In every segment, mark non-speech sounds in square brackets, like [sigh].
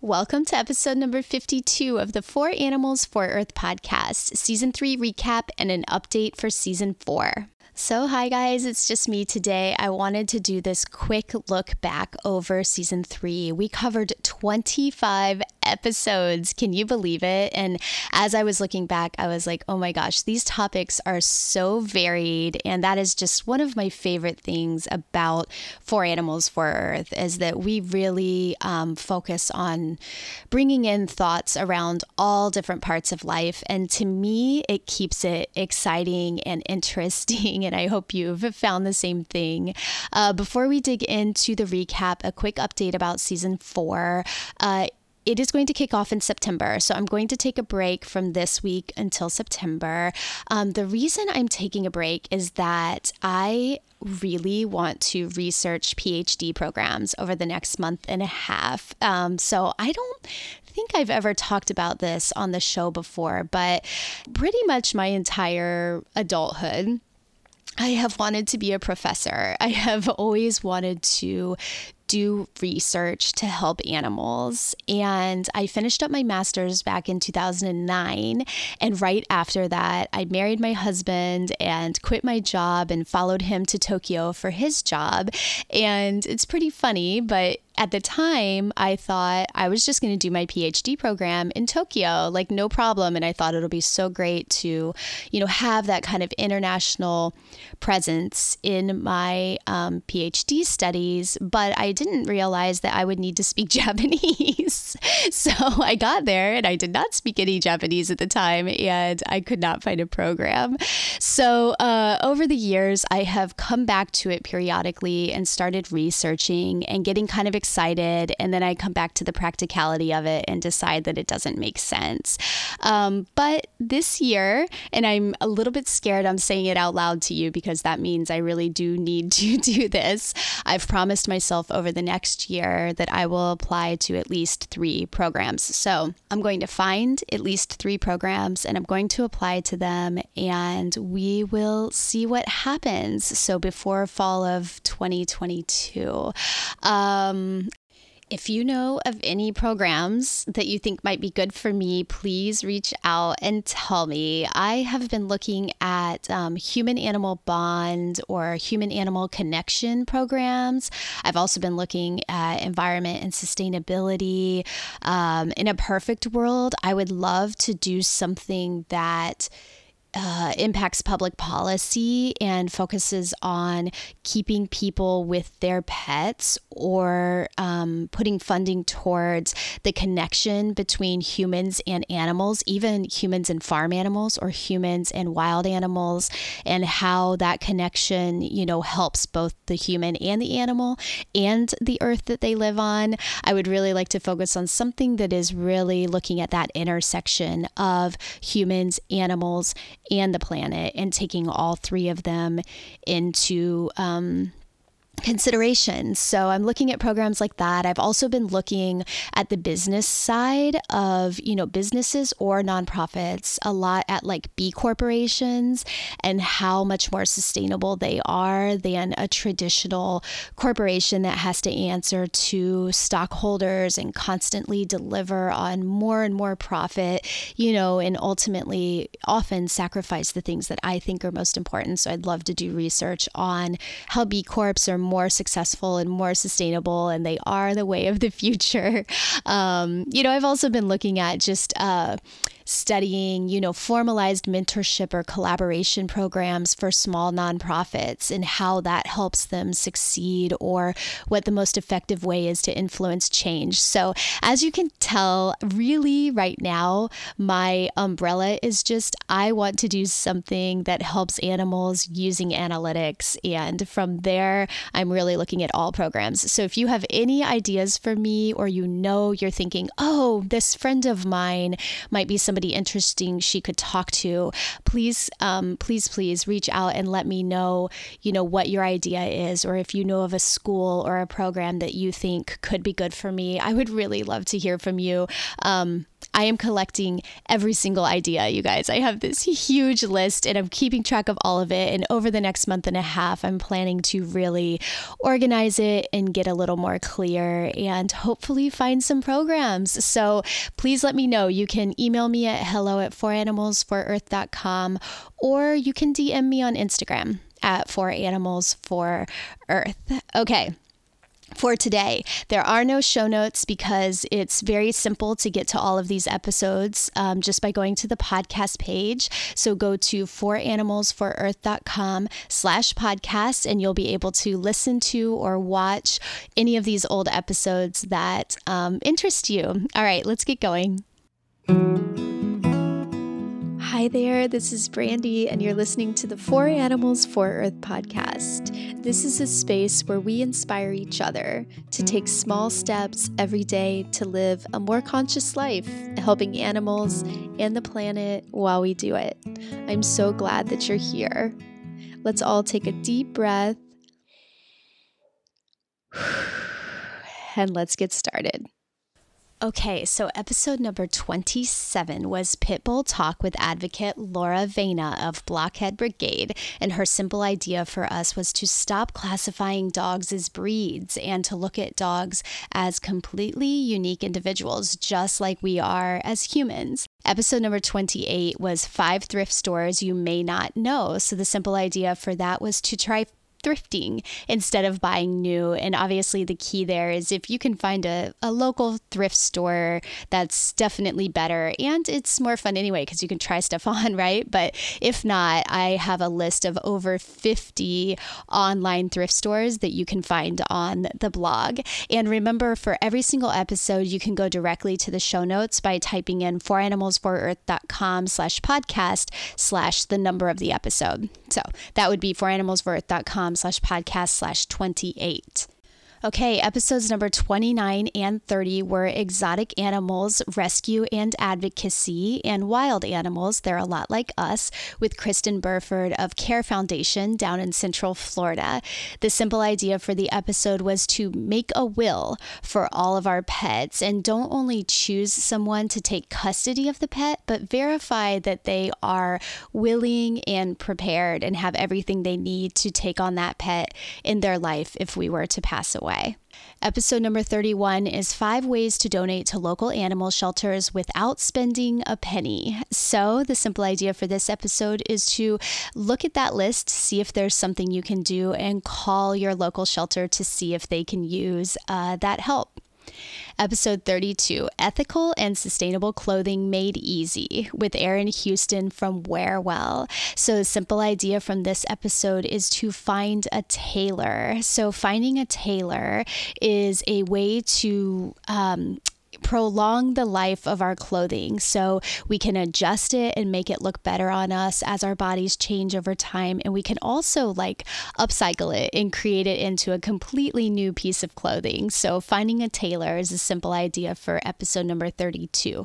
Welcome to episode number 52 of the Four Animals for Earth podcast, season three recap and an update for season four. So, hi guys, it's just me today. I wanted to do this quick look back over season three. We covered 25 episodes. Can you believe it? And as I was looking back, I was like, oh my gosh, these topics are so varied. And that is just one of my favorite things about For Animals for Earth is that we really um, focus on bringing in thoughts around all different parts of life. And to me, it keeps it exciting and interesting. [laughs] And I hope you've found the same thing. Uh, before we dig into the recap, a quick update about season four. Uh, it is going to kick off in September. So I'm going to take a break from this week until September. Um, the reason I'm taking a break is that I really want to research PhD programs over the next month and a half. Um, so I don't think I've ever talked about this on the show before, but pretty much my entire adulthood. I have wanted to be a professor. I have always wanted to do research to help animals. And I finished up my master's back in 2009. And right after that, I married my husband and quit my job and followed him to Tokyo for his job. And it's pretty funny, but at the time, I thought I was just going to do my PhD program in Tokyo, like no problem. And I thought it'll be so great to, you know, have that kind of international presence in my um, PhD studies. But I didn't realize that I would need to speak [laughs] Japanese. [laughs] so I got there and I did not speak any Japanese at the time, and I could not find a program. So uh, over the years, I have come back to it periodically and started researching and getting kind of excited and then I come back to the practicality of it and decide that it doesn't make sense. Um, but this year, and I'm a little bit scared, I'm saying it out loud to you because that means I really do need [laughs] to do this. I've promised myself over the next year that I will apply to at least three programs. So I'm going to find at least three programs and I'm going to apply to them and we will see what happens. So before fall of 2022. Um, if you know of any programs that you think might be good for me, please reach out and tell me. I have been looking at um, human animal bond or human animal connection programs. I've also been looking at environment and sustainability. Um, in a perfect world, I would love to do something that uh, impacts public policy and focuses on keeping people with their pets or um, putting funding towards the connection between humans and animals, even humans and farm animals or humans and wild animals, and how that connection, you know, helps both the human and the animal and the earth that they live on. I would really like to focus on something that is really looking at that intersection of humans, animals, and the planet and taking all three of them into um, considerations. So I'm looking at programs like that. I've also been looking at the business side of, you know, businesses or nonprofits, a lot at like B corporations and how much more sustainable they are than a traditional corporation that has to answer to stockholders and constantly deliver on more and more profit, you know, and ultimately often sacrifice the things that I think are most important. So I'd love to do research on how B Corps are more successful and more sustainable, and they are the way of the [laughs] future. Um, you know, I've also been looking at just uh, studying, you know, formalized mentorship or collaboration programs for small nonprofits and how that helps them succeed or what the most effective way is to influence change. So, as you can tell, really right now, my umbrella is just I want to do something that helps animals using analytics. And from there, I'm really looking at all programs. So, if you have any ideas for me or you know you're thinking, oh, this friend of mine might be somebody somebody interesting she could talk to, please, um, please, please reach out and let me know, you know, what your idea is, or if you know of a school or a program that you think could be good for me. I would really love to hear from you. Um, I am collecting every single idea, you guys. I have this huge list and I'm keeping track of all of it. And over the next month and a half, I'm planning to really organize it and get a little more clear and hopefully find some programs. So please let me know. You can email me at hello at 4animalsforearth.com or you can DM me on Instagram at 4animals for earth. Okay for today. There are no show notes because it's very simple to get to all of these episodes um, just by going to the podcast page. So go to 4animalsforearth.com slash podcast and you'll be able to listen to or watch any of these old episodes that um, interest you. All right, let's get going. Hi there, this is Brandy, and you're listening to the Four Animals for Earth podcast. This is a space where we inspire each other to take small steps every day to live a more conscious life, helping animals and the planet while we do it. I'm so glad that you're here. Let's all take a deep breath [sighs] and let's get started. Okay, so episode number 27 was Pitbull Talk with advocate Laura Vena of Blockhead Brigade. And her simple idea for us was to stop classifying dogs as breeds and to look at dogs as completely unique individuals, just like we are as humans. Episode number 28 was five thrift stores you may not know. So the simple idea for that was to try thrifting instead of buying new. And obviously, the key there is if you can find a, a local thrift store, that's definitely better. And it's more fun anyway because you can try stuff [laughs] on, right? But if not, I have a list of over 50 online thrift stores that you can find on the blog. And remember, for every single episode, you can go directly to the show notes by typing in fouranimalsforearth.com slash podcast slash the number of the episode. So that would be fouranimalsforearth.com slash podcast slash 28. Okay, episodes number 29 and 30 were exotic animals, rescue and advocacy, and wild animals. They're a lot like us with Kristen Burford of Care Foundation down in Central Florida. The simple idea for the episode was to make a will for all of our pets and don't only choose someone to take custody of the pet, but verify that they are willing and prepared and have everything they need to take on that pet in their life if we were to pass away way. Episode number 31 is five ways to donate to local animal shelters without spending a penny. So, the simple idea for this episode is to look at that list, see if there's something you can do, and call your local shelter to see if they can use uh, that help. Episode 32 Ethical and Sustainable Clothing Made Easy with Erin Houston from Wearwell. So, the simple idea from this episode is to find a tailor. So, finding a tailor is a way to um, prolong the life of our clothing so we can adjust it and make it look better on us as our bodies change over time. And we can also like upcycle it and create it into a completely new piece of clothing. So finding a tailor is a simple idea for episode number 32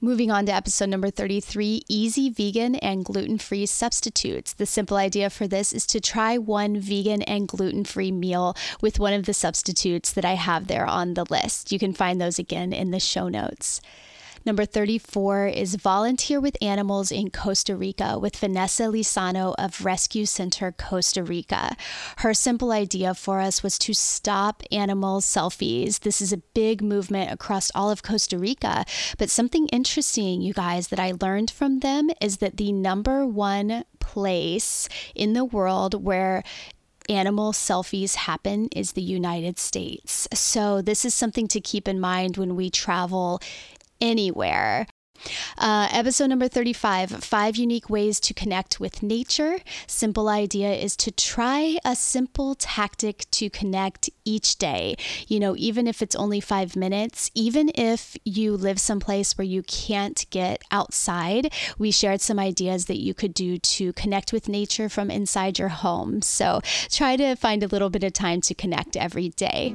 Moving on to episode number 33 easy vegan and gluten free substitutes. The simple idea for this is to try one vegan and gluten free meal with one of the substitutes that I have there on the list. You can find those again in the show notes. Number 34 is Volunteer with Animals in Costa Rica with Vanessa Lizano of Rescue Center Costa Rica. Her simple idea for us was to stop animal selfies. This is a big movement across all of Costa Rica. But something interesting, you guys, that I learned from them is that the number one place in the world where animal selfies happen is the United States. So, this is something to keep in mind when we travel anywhere. Uh, episode number 35 Five Unique Ways to Connect with Nature. Simple idea is to try a simple tactic to connect each day. You know, even if it's only five minutes, even if you live someplace where you can't get outside, we shared some ideas that you could do to connect with nature from inside your home. So try to find a little bit of time to connect every day.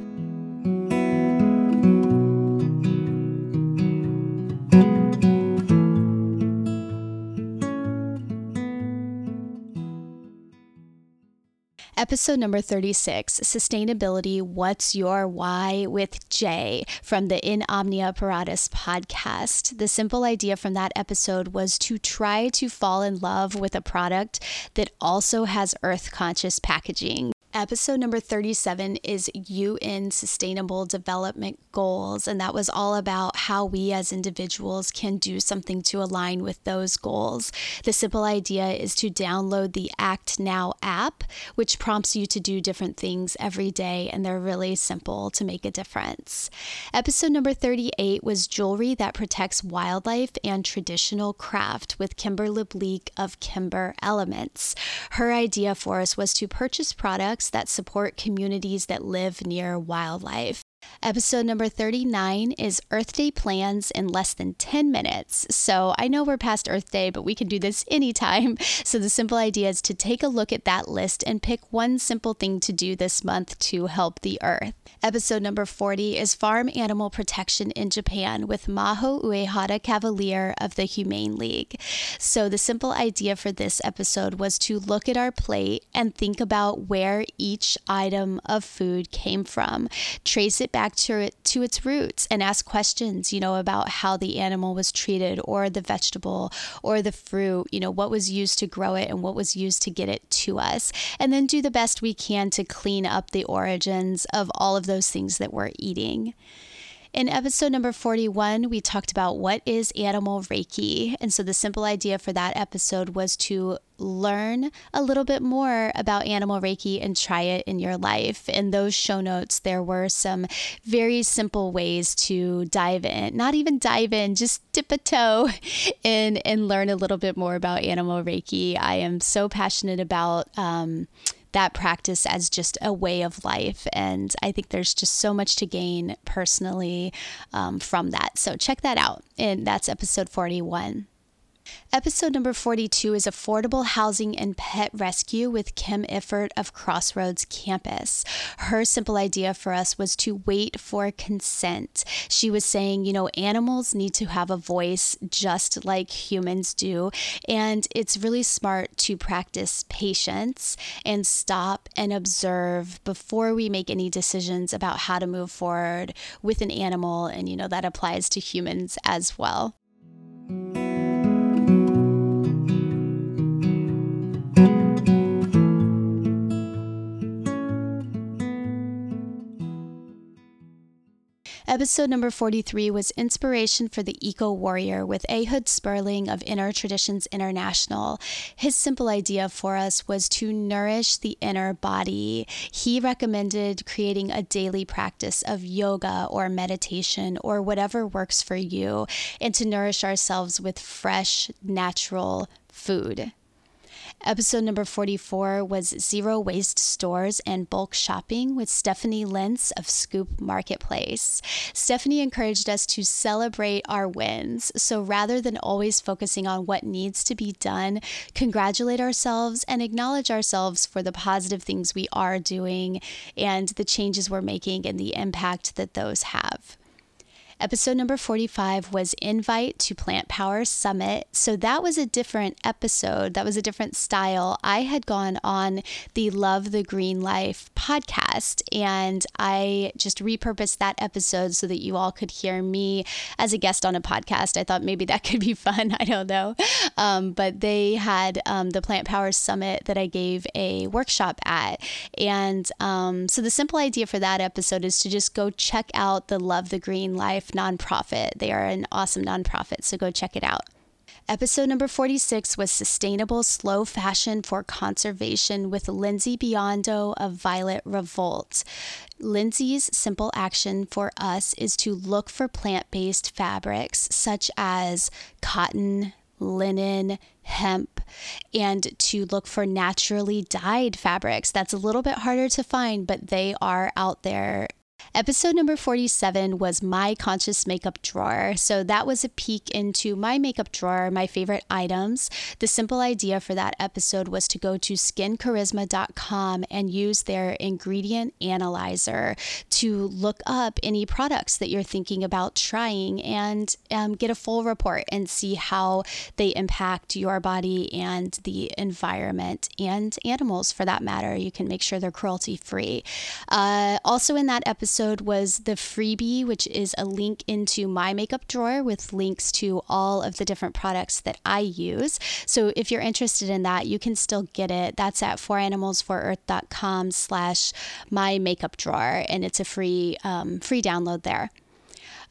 Episode number 36 Sustainability What's Your Why with Jay from the In Omnia Paratus podcast. The simple idea from that episode was to try to fall in love with a product that also has earth conscious packaging. Episode number 37 is UN Sustainable Development Goals, and that was all about how we as individuals can do something to align with those goals. The simple idea is to download the Act Now app, which prompts you to do different things every day, and they're really simple to make a difference. Episode number 38 was Jewelry That Protects Wildlife and Traditional Craft with Kimber Lebleek of Kimber Elements. Her idea for us was to purchase products projects that support communities that live near wildlife. Episode number 39 is Earth Day plans in less than 10 minutes. So I know we're past Earth Day, but we can do this anytime. [laughs] So the simple idea is to take a look at that list and pick one simple thing to do this month to help the Earth. Episode number 40 is Farm Animal Protection in Japan with Maho Uehara Cavalier of the Humane League. So the simple idea for this episode was to look at our plate and think about where each item of food came from, trace it back to it to its roots and ask questions, you know, about how the animal was treated or the vegetable or the fruit, you know, what was used to grow it and what was used to get it to us. And then do the best we can to clean up the origins of all of those things that we're eating. In episode number 41, we talked about what is animal Reiki. And so the simple idea for that episode was to learn a little bit more about animal Reiki and try it in your life. In those show notes, there were some very simple ways to dive in, not even dive in, just dip a toe [laughs] in and learn a little bit more about animal Reiki. I am so passionate about. Um, that practice as just a way of life. And I think there's just so much to gain personally um, from that. So check that out. And that's episode 41. Episode number 42 is Affordable Housing and Pet Rescue with Kim Iffert of Crossroads Campus. Her simple idea for us was to wait for consent. She was saying, you know, animals need to have a voice just like humans do. And it's really smart to practice patience and stop and observe before we make any decisions about how to move forward with an animal. And, you know, that applies to humans as well. Episode number 43 was Inspiration for the Eco Warrior with Ehud Sperling of Inner Traditions International. His simple idea for us was to nourish the inner body. He recommended creating a daily practice of yoga or meditation or whatever works for you and to nourish ourselves with fresh, natural food. Episode number 44 was Zero Waste Stores and Bulk Shopping with Stephanie Lentz of Scoop Marketplace. Stephanie encouraged us to celebrate our wins. So rather than always focusing on what needs to be done, congratulate ourselves and acknowledge ourselves for the positive things we are doing and the changes we're making and the impact that those have. Episode number 45 was Invite to Plant Power Summit. So that was a different episode. That was a different style. I had gone on the Love the Green Life podcast and I just repurposed that episode so that you all could hear me as a guest on a podcast. I thought maybe that could be [laughs] fun. I don't know. Um, but they had um, the Plant Power Summit that I gave a workshop at. And um, so the simple idea for that episode is to just go check out the Love the Green Life nonprofit. They are an awesome nonprofit, so go check it out. Episode number 46 was Sustainable Slow Fashion for Conservation with Lindsay Biondo of Violet Revolt. Lindsay's simple action for us is to look for plant based fabrics such as cotton, linen, hemp, and to look for naturally dyed fabrics. That's a little bit harder to find, but they are out there Episode number 47 was My Conscious Makeup Drawer. So that was a peek into my makeup drawer, my favorite items. The simple idea for that episode was to go to skincarisma.com and use their ingredient analyzer to look up any products that you're thinking about trying and um, get a full report and see how they impact your body and the environment and animals for that matter. You can make sure they're cruelty free. Uh, also, in that episode, episode was the freebie, which is a link into my makeup drawer with links to all of the different products that I use. So if you're interested in that, you can still get it. That's at fouranimalsforearth.com slash my makeup drawer, and it's a free um, free download there.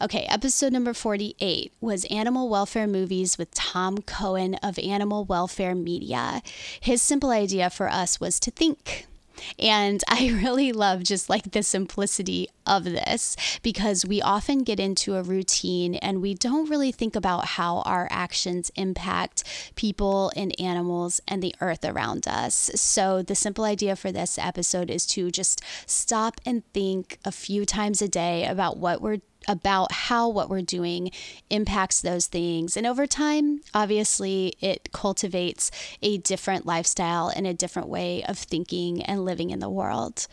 Okay, episode number 48 was Animal Welfare Movies with Tom Cohen of Animal Welfare Media. His simple idea for us was to think. And [laughs] I really love just like the simplicity of this because we often get into a routine and we don't really think about how our actions impact people and animals and the earth around us. So, the simple idea for this episode is to just stop and think a few times a day about what we're about how what we're doing impacts those things. And over time, obviously, it cultivates a different lifestyle and a different way of thinking and living in the world.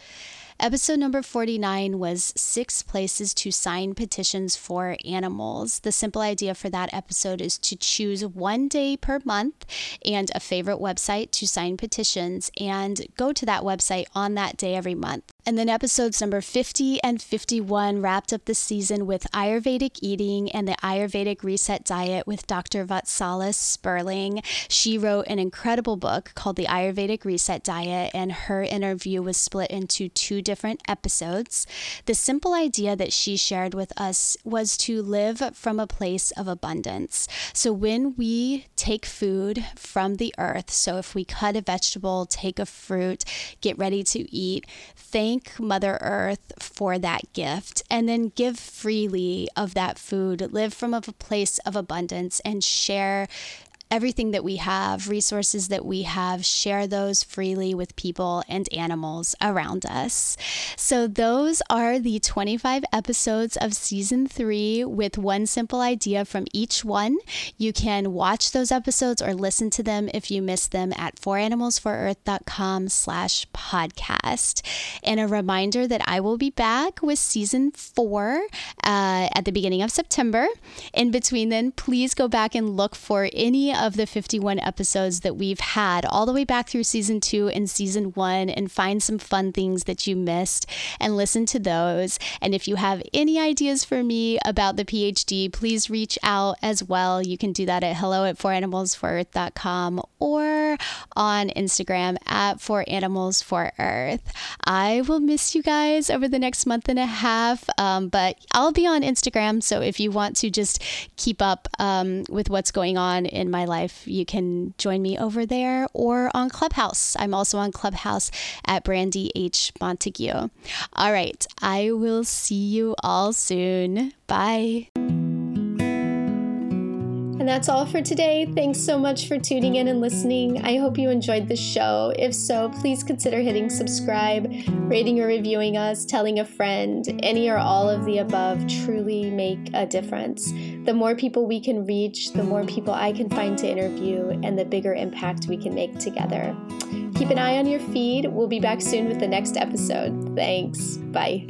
Episode number 49 was six places to sign petitions for animals. The simple idea for that episode is to choose one day per month and a favorite website to sign petitions and go to that website on that day every month. And then episodes number 50 and 51 wrapped up the season with Ayurvedic eating and the Ayurvedic reset diet with Dr. Vatsala Sperling. She wrote an incredible book called The Ayurvedic Reset Diet, and her interview was split into two different episodes. The simple idea that she shared with us was to live from a place of abundance. So when we take food from the earth, so if we cut a vegetable, take a fruit, get ready to eat, thank thank Mother Earth for that gift and then give freely of that food, live from a place of abundance and share everything that we have, resources that we have, share those freely with people and animals around us. So, those are the 25 episodes of season three with one simple idea from each one. You can watch those episodes or listen to them if you miss them at fouranimalsforearth.com slash podcast. And a reminder that I will be back with season four uh, at the beginning of September. In between then, please go back and look for any of the 51 episodes that we've had all the way back through season two and season one and find some fun things that you missed and listen to those. And if you have any ideas for me about the PhD, please reach out as well. You can do that at hello at fouranimalsforearth.com or on Instagram at for animals for earth. I will miss you guys over the next month and a half, um, but I'll be on Instagram. So if you want to just keep up um, with what's going on in my life, you can join me over there or on Clubhouse. I'm also on Clubhouse at Brandy H. Montague. All right, I will see you all soon. Bye. That's all for today. Thanks so much for tuning in and listening. I hope you enjoyed the show. If so, please consider hitting subscribe, rating or reviewing us, telling a friend. Any or all of the above truly make a difference. The more people we can reach, the more people I can find to interview, and the bigger impact we can make together. Keep an eye on your feed. We'll be back soon with the next episode. Thanks. Bye.